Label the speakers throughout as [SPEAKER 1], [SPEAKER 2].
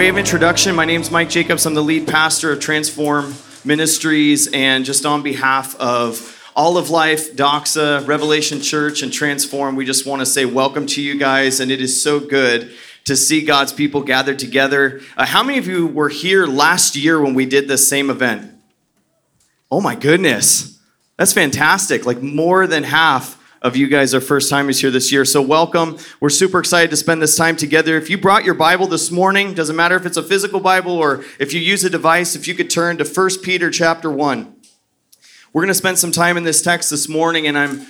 [SPEAKER 1] way of introduction, my name is Mike Jacobs. I'm the lead pastor of Transform Ministries, and just on behalf of all of life, Doxa, Revelation Church, and Transform, we just want to say welcome to you guys, and it is so good to see God's people gathered together. Uh, how many of you were here last year when we did this same event? Oh my goodness, that's fantastic! Like more than half of you guys are first timers here this year. So, welcome. We're super excited to spend this time together. If you brought your Bible this morning, doesn't matter if it's a physical Bible or if you use a device, if you could turn to 1 Peter chapter 1. We're going to spend some time in this text this morning, and I'm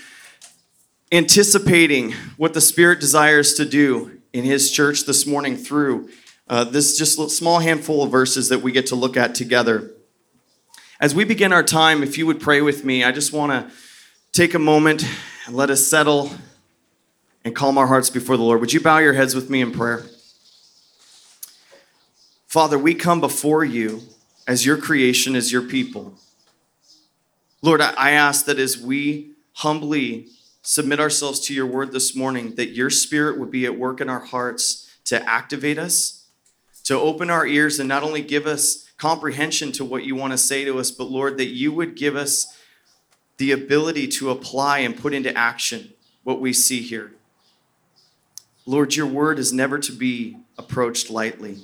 [SPEAKER 1] anticipating what the Spirit desires to do in His church this morning through uh, this just small handful of verses that we get to look at together. As we begin our time, if you would pray with me, I just want to take a moment and let us settle and calm our hearts before the Lord. Would you bow your heads with me in prayer? Father, we come before you as your creation, as your people. Lord, I ask that as we humbly submit ourselves to your word this morning, that your spirit would be at work in our hearts to activate us, to open our ears, and not only give us comprehension to what you want to say to us, but Lord, that you would give us the ability to apply and put into action what we see here. Lord, your word is never to be approached lightly.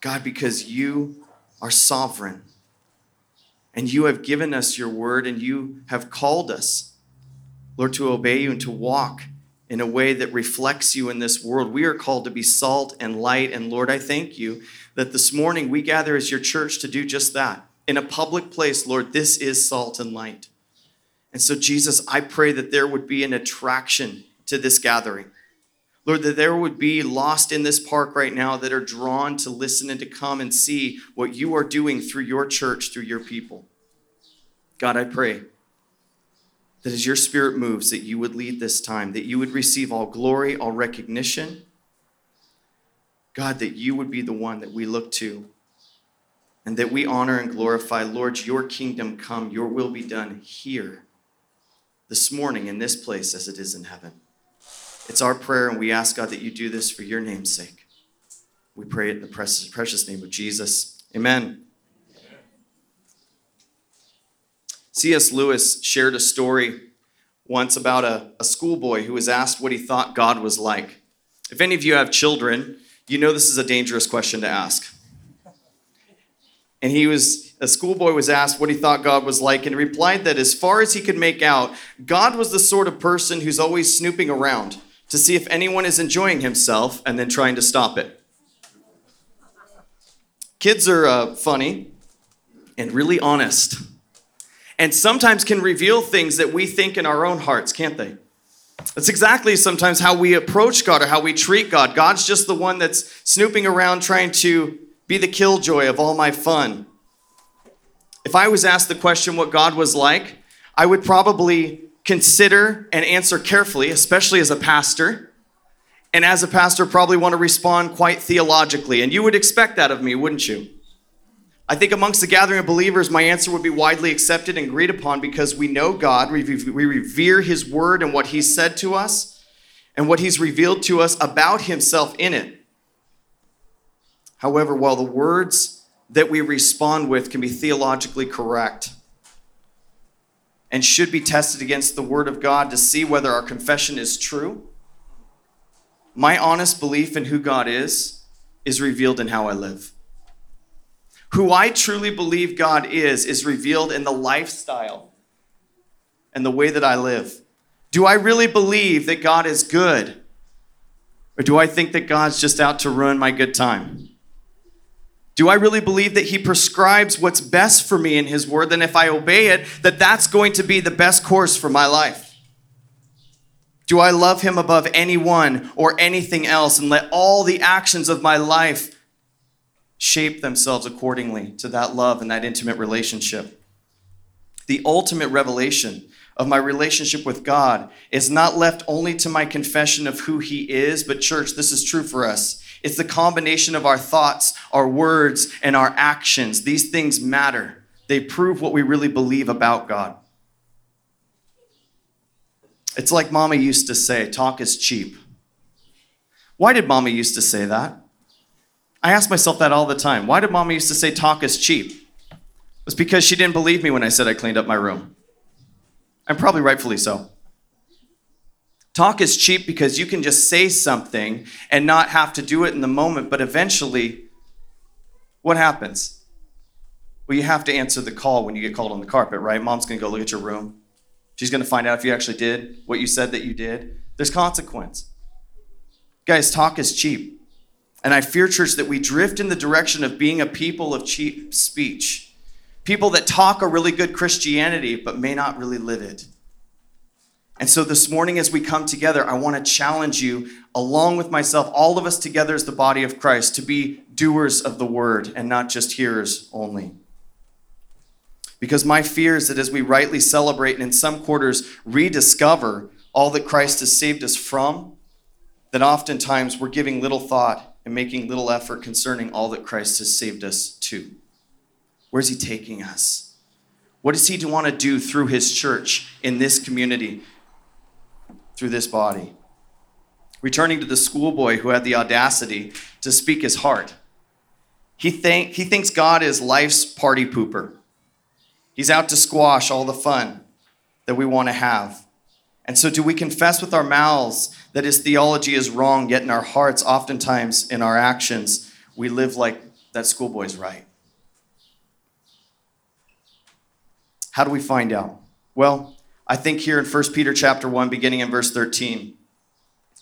[SPEAKER 1] God, because you are sovereign and you have given us your word and you have called us, Lord, to obey you and to walk in a way that reflects you in this world. We are called to be salt and light. And Lord, I thank you that this morning we gather as your church to do just that. In a public place, Lord, this is salt and light. And so, Jesus, I pray that there would be an attraction to this gathering. Lord, that there would be lost in this park right now that are drawn to listen and to come and see what you are doing through your church, through your people. God, I pray that as your spirit moves, that you would lead this time, that you would receive all glory, all recognition. God, that you would be the one that we look to and that we honor and glorify. Lord, your kingdom come, your will be done here this morning in this place as it is in heaven. It's our prayer, and we ask, God, that you do this for your name's sake. We pray it in the precious, precious name of Jesus. Amen. C.S. Lewis shared a story once about a, a schoolboy who was asked what he thought God was like. If any of you have children, you know this is a dangerous question to ask. And he was a schoolboy was asked what he thought God was like, and he replied that as far as he could make out, God was the sort of person who's always snooping around to see if anyone is enjoying himself and then trying to stop it. Kids are uh, funny and really honest, and sometimes can reveal things that we think in our own hearts, can't they? That's exactly sometimes how we approach God or how we treat God. God's just the one that's snooping around trying to be the killjoy of all my fun. If I was asked the question what God was like, I would probably consider and answer carefully, especially as a pastor. And as a pastor, probably want to respond quite theologically. And you would expect that of me, wouldn't you? I think amongst the gathering of believers, my answer would be widely accepted and agreed upon because we know God, we revere His word and what He said to us, and what He's revealed to us about Himself in it. However, while the words that we respond with can be theologically correct and should be tested against the Word of God to see whether our confession is true. My honest belief in who God is is revealed in how I live. Who I truly believe God is is revealed in the lifestyle and the way that I live. Do I really believe that God is good? Or do I think that God's just out to ruin my good time? Do I really believe that he prescribes what's best for me in his word? Then if I obey it, that that's going to be the best course for my life? Do I love him above anyone or anything else and let all the actions of my life shape themselves accordingly to that love and that intimate relationship? The ultimate revelation of my relationship with God is not left only to my confession of who he is, but church, this is true for us it's the combination of our thoughts, our words, and our actions. These things matter. They prove what we really believe about God. It's like Mama used to say talk is cheap. Why did Mama used to say that? I ask myself that all the time. Why did mama used to say talk is cheap? It was because she didn't believe me when I said I cleaned up my room. And probably rightfully so. Talk is cheap because you can just say something and not have to do it in the moment, but eventually, what happens? Well, you have to answer the call when you get called on the carpet, right? Mom's gonna go look at your room. She's gonna find out if you actually did what you said that you did. There's consequence. Guys, talk is cheap. And I fear, church, that we drift in the direction of being a people of cheap speech. People that talk a really good Christianity, but may not really live it. And so this morning, as we come together, I want to challenge you, along with myself, all of us together as the body of Christ, to be doers of the word and not just hearers only. Because my fear is that as we rightly celebrate and in some quarters rediscover all that Christ has saved us from, that oftentimes we're giving little thought and making little effort concerning all that Christ has saved us to. Where's he taking us? What does he want to do through his church in this community? Through this body. Returning to the schoolboy who had the audacity to speak his heart. He, think, he thinks God is life's party pooper. He's out to squash all the fun that we want to have. And so, do we confess with our mouths that his theology is wrong, yet in our hearts, oftentimes in our actions, we live like that schoolboy's right? How do we find out? Well, I think here in 1 Peter chapter 1, beginning in verse 13,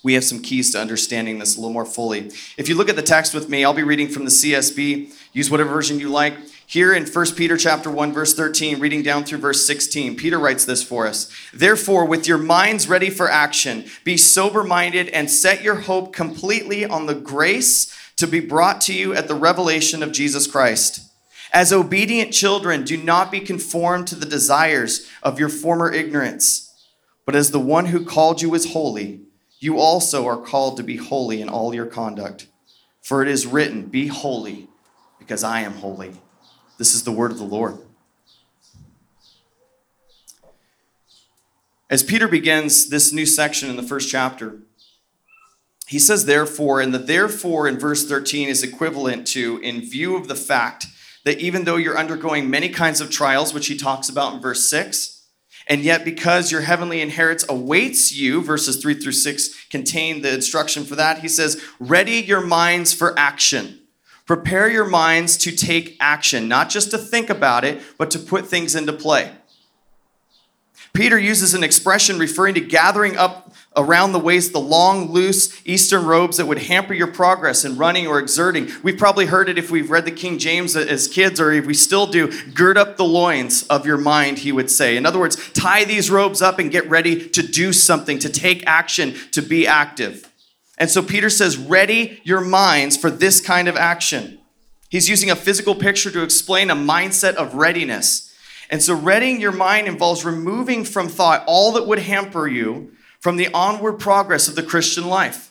[SPEAKER 1] we have some keys to understanding this a little more fully. If you look at the text with me, I'll be reading from the CSB. Use whatever version you like. Here in 1 Peter chapter 1 verse 13, reading down through verse 16, Peter writes this for us. Therefore, with your minds ready for action, be sober-minded and set your hope completely on the grace to be brought to you at the revelation of Jesus Christ. As obedient children, do not be conformed to the desires of your former ignorance, but as the one who called you is holy, you also are called to be holy in all your conduct. For it is written, Be holy, because I am holy. This is the word of the Lord. As Peter begins this new section in the first chapter, he says, therefore, and the therefore in verse 13 is equivalent to, in view of the fact that even though you're undergoing many kinds of trials, which he talks about in verse 6, and yet because your heavenly inheritance awaits you, verses 3 through 6 contain the instruction for that, he says, ready your minds for action. Prepare your minds to take action, not just to think about it, but to put things into play. Peter uses an expression referring to gathering up around the waist the long, loose Eastern robes that would hamper your progress in running or exerting. We've probably heard it if we've read the King James as kids, or if we still do. Gird up the loins of your mind, he would say. In other words, tie these robes up and get ready to do something, to take action, to be active. And so Peter says, ready your minds for this kind of action. He's using a physical picture to explain a mindset of readiness. And so, readying your mind involves removing from thought all that would hamper you from the onward progress of the Christian life.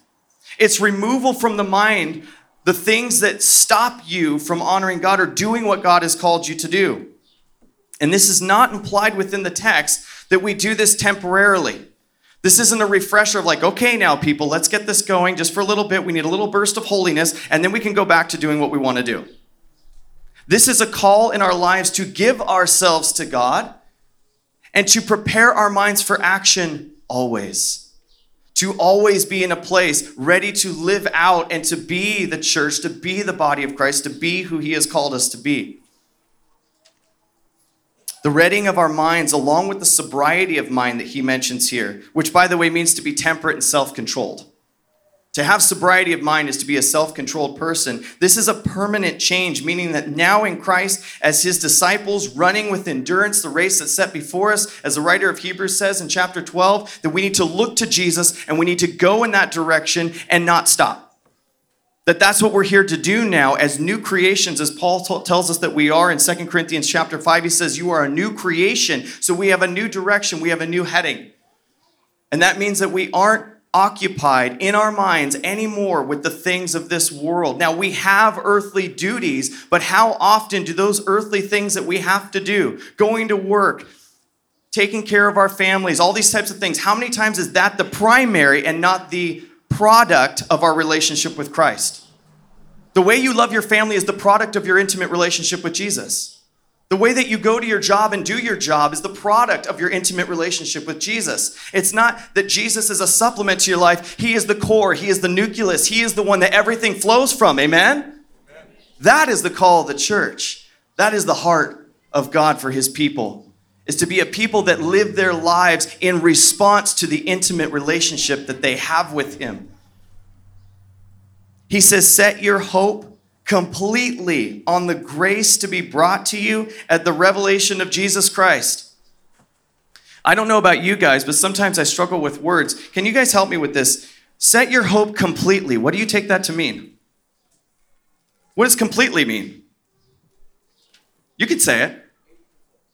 [SPEAKER 1] It's removal from the mind the things that stop you from honoring God or doing what God has called you to do. And this is not implied within the text that we do this temporarily. This isn't a refresher of like, okay, now people, let's get this going just for a little bit. We need a little burst of holiness, and then we can go back to doing what we want to do. This is a call in our lives to give ourselves to God and to prepare our minds for action always. To always be in a place ready to live out and to be the church, to be the body of Christ, to be who He has called us to be. The readying of our minds, along with the sobriety of mind that He mentions here, which, by the way, means to be temperate and self controlled. To have sobriety of mind is to be a self controlled person. This is a permanent change, meaning that now in Christ, as his disciples, running with endurance the race that's set before us, as the writer of Hebrews says in chapter 12, that we need to look to Jesus and we need to go in that direction and not stop. That that's what we're here to do now as new creations, as Paul t- tells us that we are in 2 Corinthians chapter 5. He says, You are a new creation. So we have a new direction, we have a new heading. And that means that we aren't occupied in our minds anymore with the things of this world. Now, we have earthly duties, but how often do those earthly things that we have to do, going to work, taking care of our families, all these types of things, how many times is that the primary and not the product of our relationship with Christ? The way you love your family is the product of your intimate relationship with Jesus. The way that you go to your job and do your job is the product of your intimate relationship with Jesus. It's not that Jesus is a supplement to your life. He is the core, He is the nucleus, He is the one that everything flows from. Amen? Amen. That is the call of the church. That is the heart of God for His people, is to be a people that live their lives in response to the intimate relationship that they have with Him. He says, Set your hope completely on the grace to be brought to you at the revelation of Jesus Christ. I don't know about you guys, but sometimes I struggle with words. Can you guys help me with this? Set your hope completely. What do you take that to mean? What does completely mean? You could say it.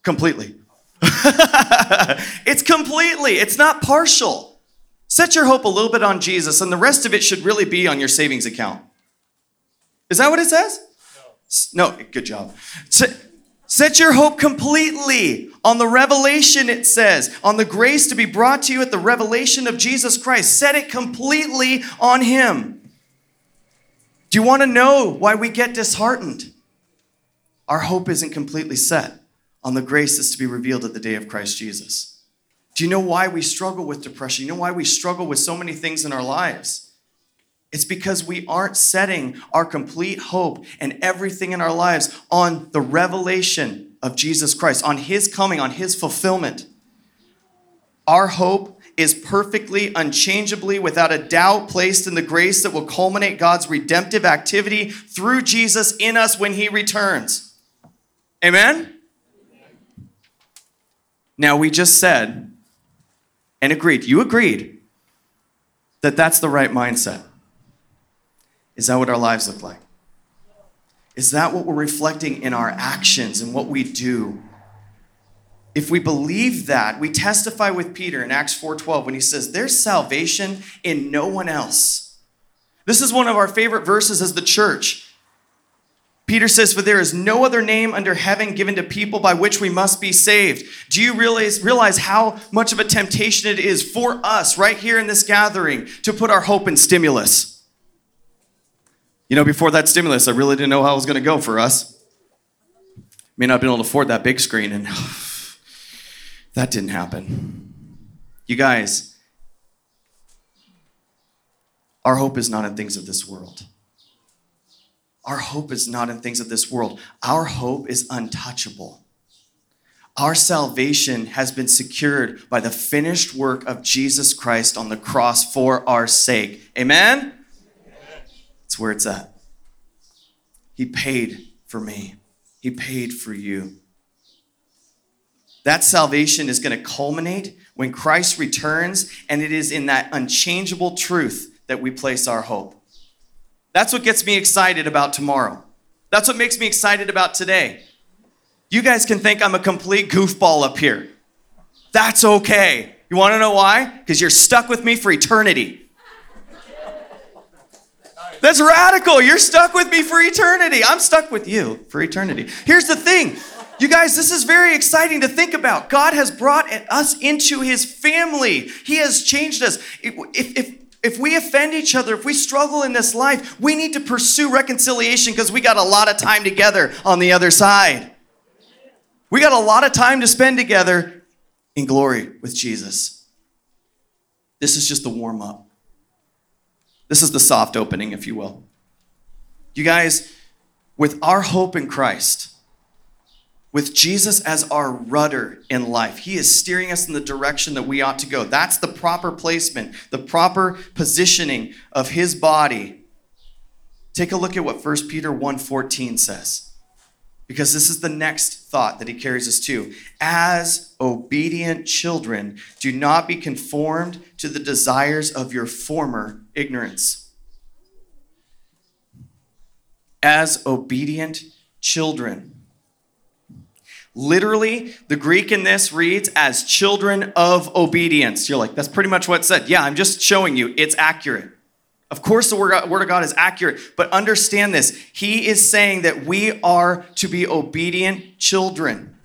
[SPEAKER 1] Completely. it's completely, it's not partial. Set your hope a little bit on Jesus, and the rest of it should really be on your savings account. Is that what it says? No. No, good job. Set your hope completely on the revelation, it says, on the grace to be brought to you at the revelation of Jesus Christ. Set it completely on Him. Do you want to know why we get disheartened? Our hope isn't completely set on the grace that's to be revealed at the day of Christ Jesus. Do you know why we struggle with depression? You know why we struggle with so many things in our lives? It's because we aren't setting our complete hope and everything in our lives on the revelation of Jesus Christ, on His coming, on His fulfillment. Our hope is perfectly, unchangeably, without a doubt, placed in the grace that will culminate God's redemptive activity through Jesus in us when He returns. Amen? Now, we just said and agreed, you agreed, that that's the right mindset. Is that what our lives look like? Is that what we're reflecting in our actions and what we do? If we believe that, we testify with Peter in Acts 4:12 when he says, "There's salvation in no one else." This is one of our favorite verses as the church. Peter says, For there is no other name under heaven given to people by which we must be saved. Do you realize, realize how much of a temptation it is for us right here in this gathering to put our hope in stimulus? You know, before that stimulus, I really didn't know how it was going to go for us. May not have been able to afford that big screen, and that didn't happen. You guys, our hope is not in things of this world. Our hope is not in things of this world. Our hope is untouchable. Our salvation has been secured by the finished work of Jesus Christ on the cross for our sake. Amen? Where it's at. He paid for me, He paid for you. That salvation is going to culminate when Christ returns, and it is in that unchangeable truth that we place our hope. That's what gets me excited about tomorrow. That's what makes me excited about today. You guys can think I'm a complete goofball up here. That's okay. You want to know why? Because you're stuck with me for eternity. That's radical. You're stuck with me for eternity. I'm stuck with you for eternity. Here's the thing. You guys, this is very exciting to think about. God has brought us into his family. He has changed us. If, if, if we offend each other, if we struggle in this life, we need to pursue reconciliation because we got a lot of time together on the other side. We got a lot of time to spend together in glory with Jesus. This is just the warm up. This is the soft opening, if you will. You guys, with our hope in Christ, with Jesus as our rudder in life, He is steering us in the direction that we ought to go. That's the proper placement, the proper positioning of His body. Take a look at what 1 Peter 1:14 says because this is the next thought that he carries us to. As obedient children, do not be conformed to the desires of your former ignorance. As obedient children. Literally, the Greek in this reads as children of obedience. You're like, that's pretty much what it said. Yeah, I'm just showing you it's accurate. Of course, the word of God is accurate, but understand this. He is saying that we are to be obedient children.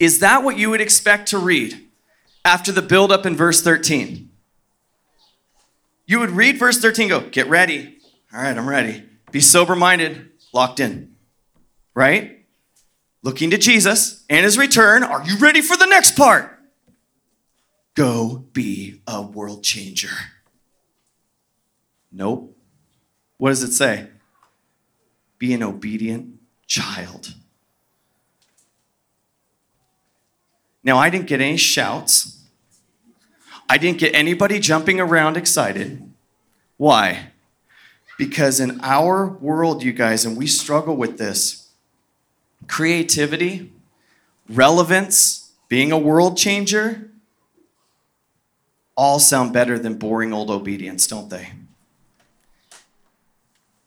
[SPEAKER 1] Is that what you would expect to read after the build up in verse 13? You would read verse 13, go, get ready. All right, I'm ready. be sober minded, locked in, right? Looking to Jesus and his return. Are you ready for the next part? Go be a world changer. Nope. What does it say? Be an obedient child. Now, I didn't get any shouts. I didn't get anybody jumping around excited. Why? Because in our world, you guys, and we struggle with this creativity, relevance, being a world changer, all sound better than boring old obedience, don't they?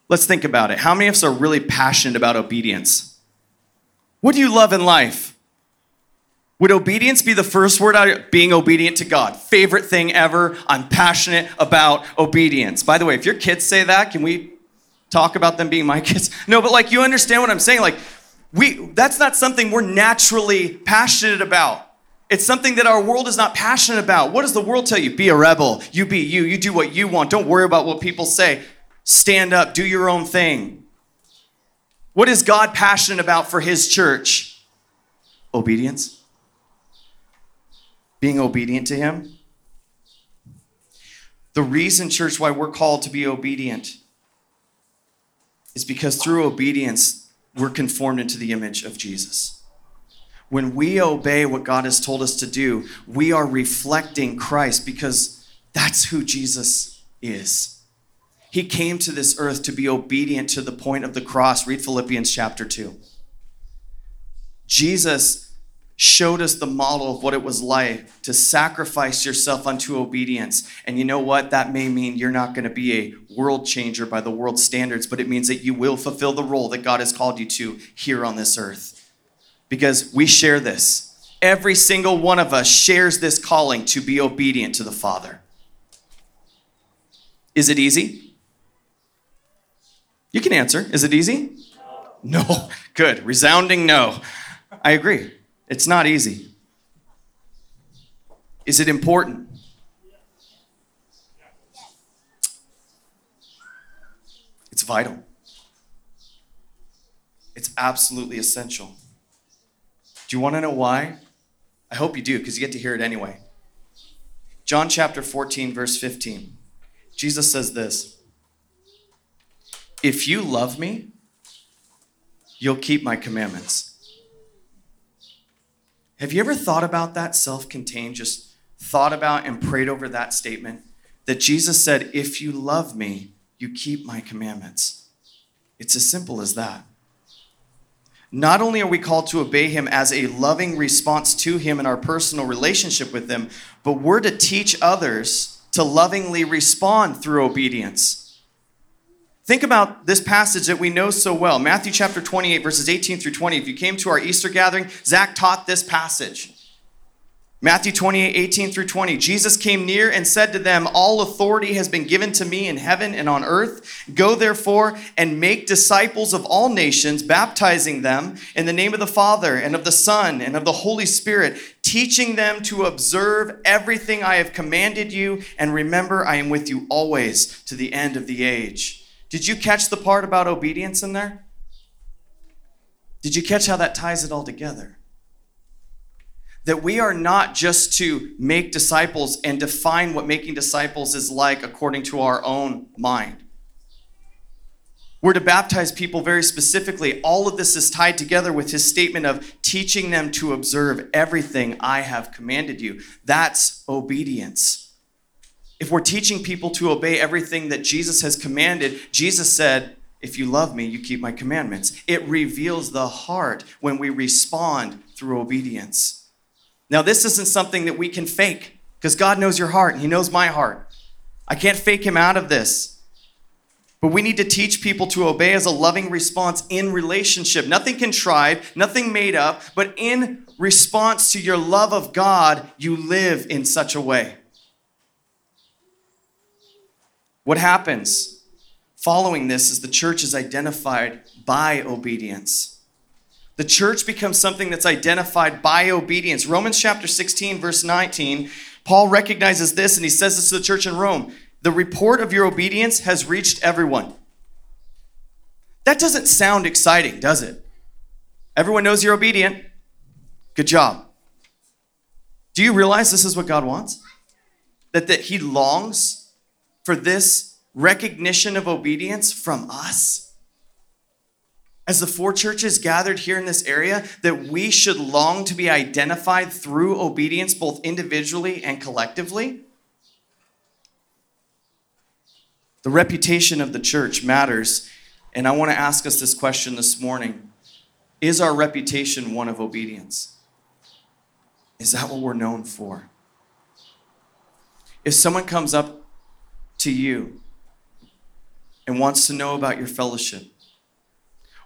[SPEAKER 1] Let's think about it. How many of us are really passionate about obedience? What do you love in life? Would obedience be the first word out? Being obedient to God. Favorite thing ever. I'm passionate about obedience. By the way, if your kids say that, can we talk about them being my kids? No, but like you understand what I'm saying? Like, we that's not something we're naturally passionate about. It's something that our world is not passionate about. What does the world tell you? Be a rebel. You be you. You do what you want. Don't worry about what people say. Stand up. Do your own thing. What is God passionate about for his church? Obedience being obedient to Him? The reason, church, why we're called to be obedient is because through obedience, we're conformed into the image of Jesus. When we obey what God has told us to do, we are reflecting Christ because that's who Jesus is. He came to this earth to be obedient to the point of the cross. Read Philippians chapter 2. Jesus showed us the model of what it was like to sacrifice yourself unto obedience. And you know what? That may mean you're not going to be a world changer by the world standards, but it means that you will fulfill the role that God has called you to here on this earth. Because we share this. Every single one of us shares this calling to be obedient to the Father. Is it easy? You can answer. Is it easy? No. Good. Resounding no. I agree. It's not easy. Is it important? It's vital. It's absolutely essential. Do you want to know why? I hope you do, because you get to hear it anyway. John chapter 14, verse 15. Jesus says this If you love me, you'll keep my commandments. Have you ever thought about that self contained, just thought about and prayed over that statement? That Jesus said, If you love me, you keep my commandments. It's as simple as that. Not only are we called to obey him as a loving response to him in our personal relationship with him, but we're to teach others to lovingly respond through obedience. Think about this passage that we know so well Matthew chapter 28, verses 18 through 20. If you came to our Easter gathering, Zach taught this passage. Matthew 28, 18 through 20. Jesus came near and said to them, All authority has been given to me in heaven and on earth. Go therefore and make disciples of all nations, baptizing them in the name of the Father and of the Son and of the Holy Spirit, teaching them to observe everything I have commanded you. And remember, I am with you always to the end of the age. Did you catch the part about obedience in there? Did you catch how that ties it all together? That we are not just to make disciples and define what making disciples is like according to our own mind. We're to baptize people very specifically. All of this is tied together with his statement of teaching them to observe everything I have commanded you. That's obedience if we're teaching people to obey everything that Jesus has commanded, Jesus said, If you love me, you keep my commandments. It reveals the heart when we respond through obedience. Now, this isn't something that we can fake because God knows your heart and He knows my heart. I can't fake Him out of this. But we need to teach people to obey as a loving response in relationship. Nothing contrived, nothing made up, but in response to your love of God, you live in such a way. What happens following this is the church is identified by obedience. The church becomes something that's identified by obedience. Romans chapter 16, verse 19, Paul recognizes this and he says this to the church in Rome The report of your obedience has reached everyone. That doesn't sound exciting, does it? Everyone knows you're obedient. Good job. Do you realize this is what God wants? That, that He longs for this recognition of obedience from us? As the four churches gathered here in this area, that we should long to be identified through obedience, both individually and collectively? The reputation of the church matters. And I want to ask us this question this morning Is our reputation one of obedience? Is that what we're known for? If someone comes up to you and wants to know about your fellowship,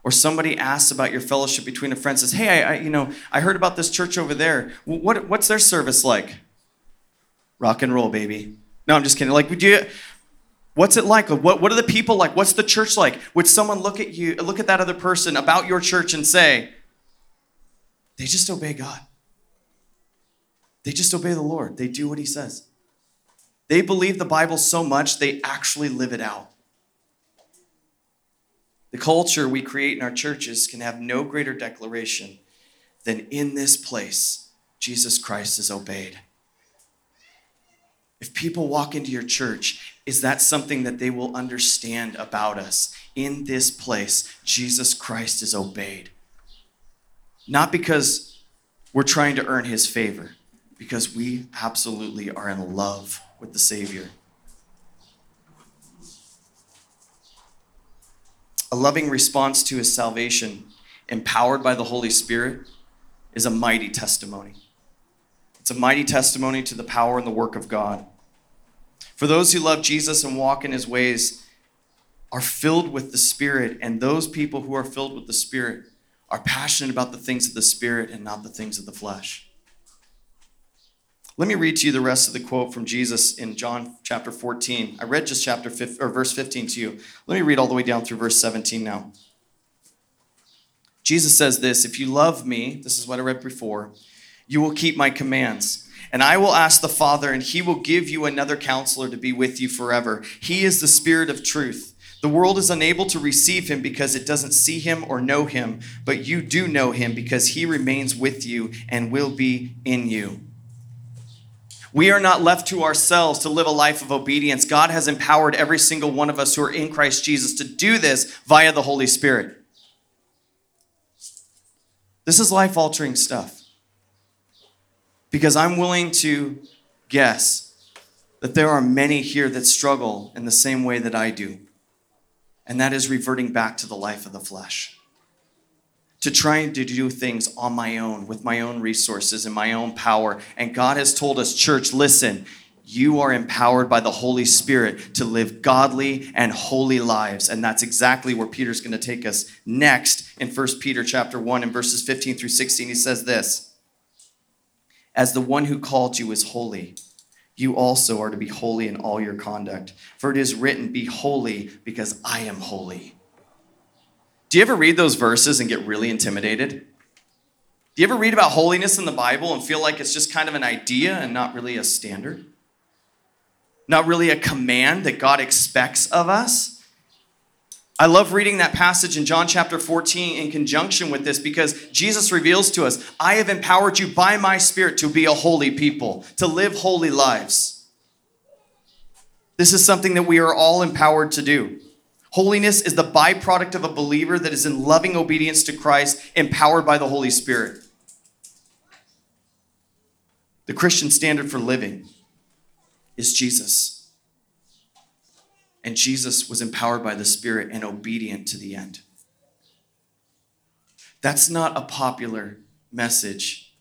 [SPEAKER 1] or somebody asks about your fellowship between a friend says hey I, I, you know i heard about this church over there. What, what's their service like? Rock and roll baby. No i'm just kidding. Like would you what's it like? What, what are the people like? What's the church like? Would someone look at you look at that other person about your church and say they just obey god. They just obey the lord. They do what he says they believe the bible so much they actually live it out the culture we create in our churches can have no greater declaration than in this place, Jesus Christ is obeyed. If people walk into your church, is that something that they will understand about us? In this place, Jesus Christ is obeyed. Not because we're trying to earn his favor, because we absolutely are in love with the Savior. A loving response to his salvation, empowered by the Holy Spirit, is a mighty testimony. It's a mighty testimony to the power and the work of God. For those who love Jesus and walk in his ways, are filled with the Spirit, and those people who are filled with the Spirit are passionate about the things of the Spirit and not the things of the flesh. Let me read to you the rest of the quote from Jesus in John chapter 14. I read just chapter 15, or verse 15 to you. Let me read all the way down through verse 17 now. Jesus says this If you love me, this is what I read before, you will keep my commands. And I will ask the Father, and he will give you another counselor to be with you forever. He is the Spirit of truth. The world is unable to receive him because it doesn't see him or know him, but you do know him because he remains with you and will be in you. We are not left to ourselves to live a life of obedience. God has empowered every single one of us who are in Christ Jesus to do this via the Holy Spirit. This is life altering stuff. Because I'm willing to guess that there are many here that struggle in the same way that I do, and that is reverting back to the life of the flesh to trying to do things on my own with my own resources and my own power. And God has told us, church, listen, you are empowered by the Holy Spirit to live godly and holy lives. And that's exactly where Peter's going to take us next in 1 Peter chapter 1 and verses 15 through 16. He says this As the one who called you is holy, you also are to be holy in all your conduct. For it is written, Be holy because I am holy. Do you ever read those verses and get really intimidated? Do you ever read about holiness in the Bible and feel like it's just kind of an idea and not really a standard? Not really a command that God expects of us? I love reading that passage in John chapter 14 in conjunction with this because Jesus reveals to us, I have empowered you by my Spirit to be a holy people, to live holy lives. This is something that we are all empowered to do. Holiness is the byproduct of a believer that is in loving obedience to Christ, empowered by the Holy Spirit. The Christian standard for living is Jesus. And Jesus was empowered by the Spirit and obedient to the end. That's not a popular message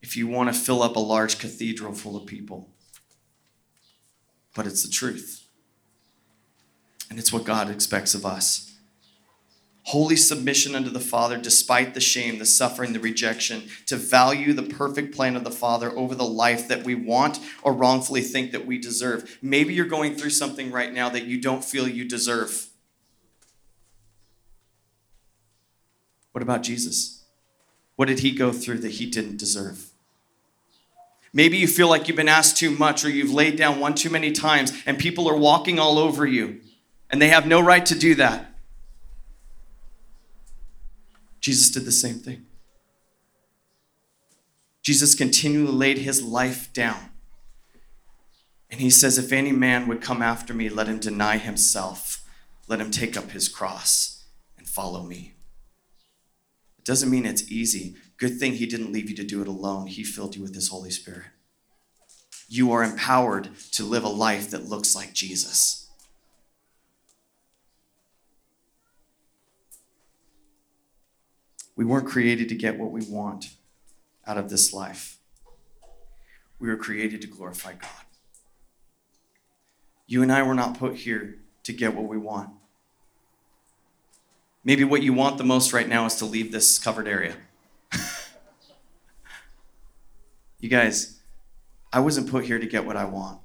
[SPEAKER 1] if you want to fill up a large cathedral full of people, but it's the truth. And it's what God expects of us. Holy submission unto the Father, despite the shame, the suffering, the rejection, to value the perfect plan of the Father over the life that we want or wrongfully think that we deserve. Maybe you're going through something right now that you don't feel you deserve. What about Jesus? What did he go through that he didn't deserve? Maybe you feel like you've been asked too much or you've laid down one too many times and people are walking all over you and they have no right to do that. Jesus did the same thing. Jesus continually laid his life down. And he says, If any man would come after me, let him deny himself, let him take up his cross and follow me. It doesn't mean it's easy. Good thing he didn't leave you to do it alone, he filled you with his Holy Spirit. You are empowered to live a life that looks like Jesus. We weren't created to get what we want out of this life. We were created to glorify God. You and I were not put here to get what we want. Maybe what you want the most right now is to leave this covered area. you guys, I wasn't put here to get what I want.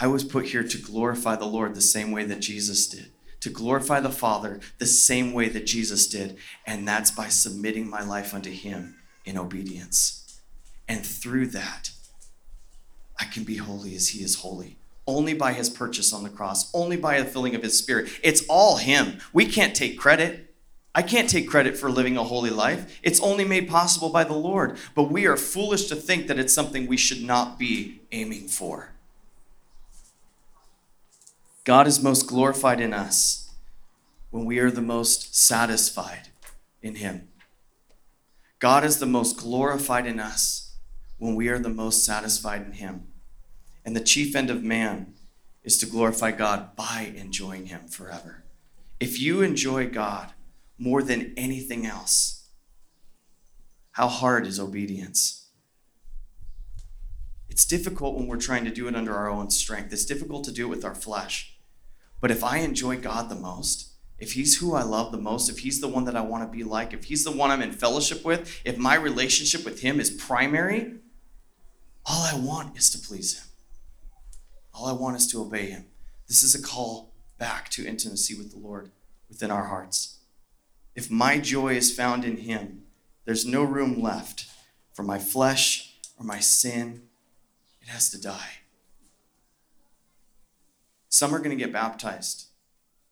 [SPEAKER 1] I was put here to glorify the Lord the same way that Jesus did, to glorify the Father the same way that Jesus did, and that's by submitting my life unto Him in obedience. And through that, I can be holy as He is holy. Only by His purchase on the cross, only by the filling of His Spirit. It's all Him. We can't take credit. I can't take credit for living a holy life. It's only made possible by the Lord. But we are foolish to think that it's something we should not be aiming for. God is most glorified in us when we are the most satisfied in Him. God is the most glorified in us when we are the most satisfied in Him. And the chief end of man is to glorify God by enjoying Him forever. If you enjoy God more than anything else, how hard is obedience? It's difficult when we're trying to do it under our own strength. It's difficult to do it with our flesh. But if I enjoy God the most, if he's who I love the most, if he's the one that I want to be like, if he's the one I'm in fellowship with, if my relationship with him is primary, all I want is to please him. All I want is to obey him. This is a call back to intimacy with the Lord within our hearts. If my joy is found in him, there's no room left for my flesh or my sin. It has to die. Some are going to get baptized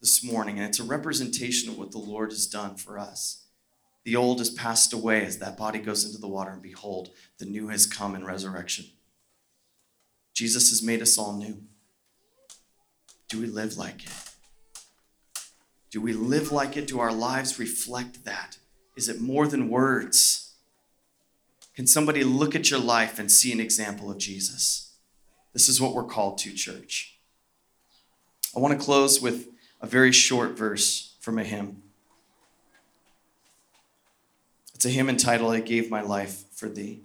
[SPEAKER 1] this morning, and it's a representation of what the Lord has done for us. The old has passed away as that body goes into the water, and behold, the new has come in resurrection. Jesus has made us all new. Do we live like it? Do we live like it? Do our lives reflect that? Is it more than words? Can somebody look at your life and see an example of Jesus? This is what we're called to, church. I want to close with a very short verse from a hymn. It's a hymn entitled, I Gave My Life for Thee.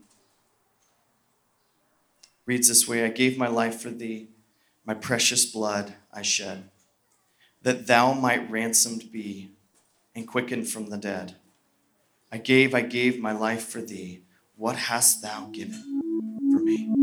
[SPEAKER 1] Reads this way I gave my life for Thee, my precious blood I shed, that Thou might ransomed be and quickened from the dead. I gave, I gave my life for Thee. What hast Thou given for me?